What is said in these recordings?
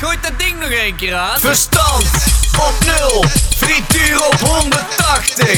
Gooi dat ding nog een keer aan. Verstand op nul, frituur op 180.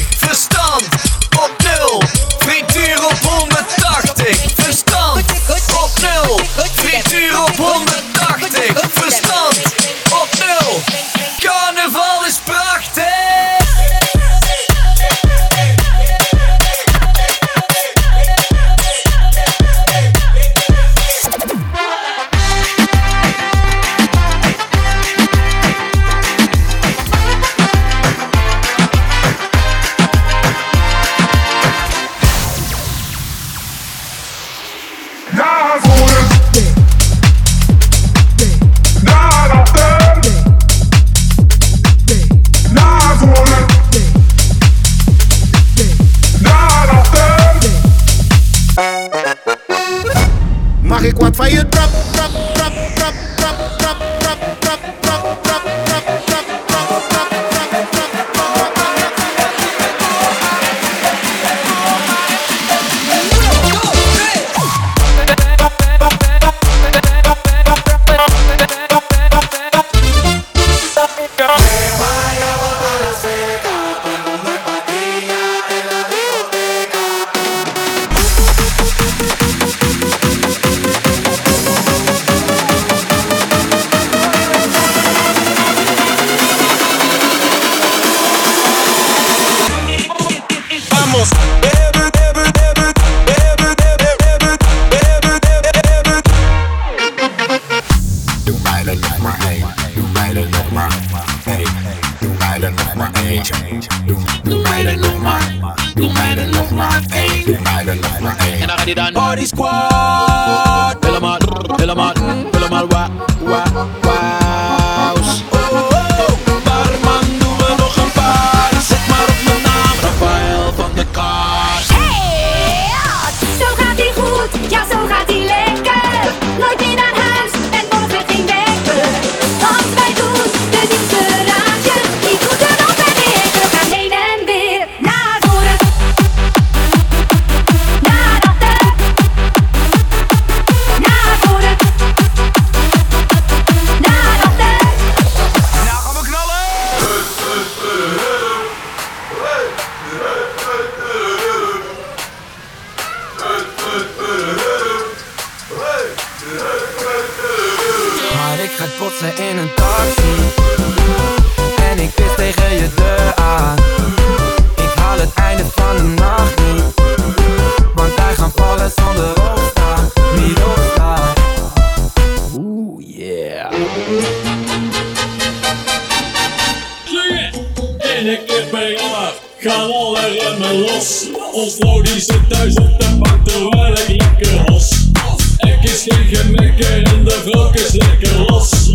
Mag ik wat van je drop? Body squad, fill 'em all, fill 'em all, fill 'em all, wah, wah, wah. Maar ik ga botsen in een taxi. En ik wist tegen je deur aan. Ik haal het einde van de nacht niet. Want wij gaan vallen zonder opstaan. Niet opstaan. Oeh yeah. Klingen en ik heb bij klaar Gaan alle remmen los. Ons vrouw zit thuis op de bank terwijl ik lekker los. Kijk eens, geen gemekken en de vrouwkes lekker los.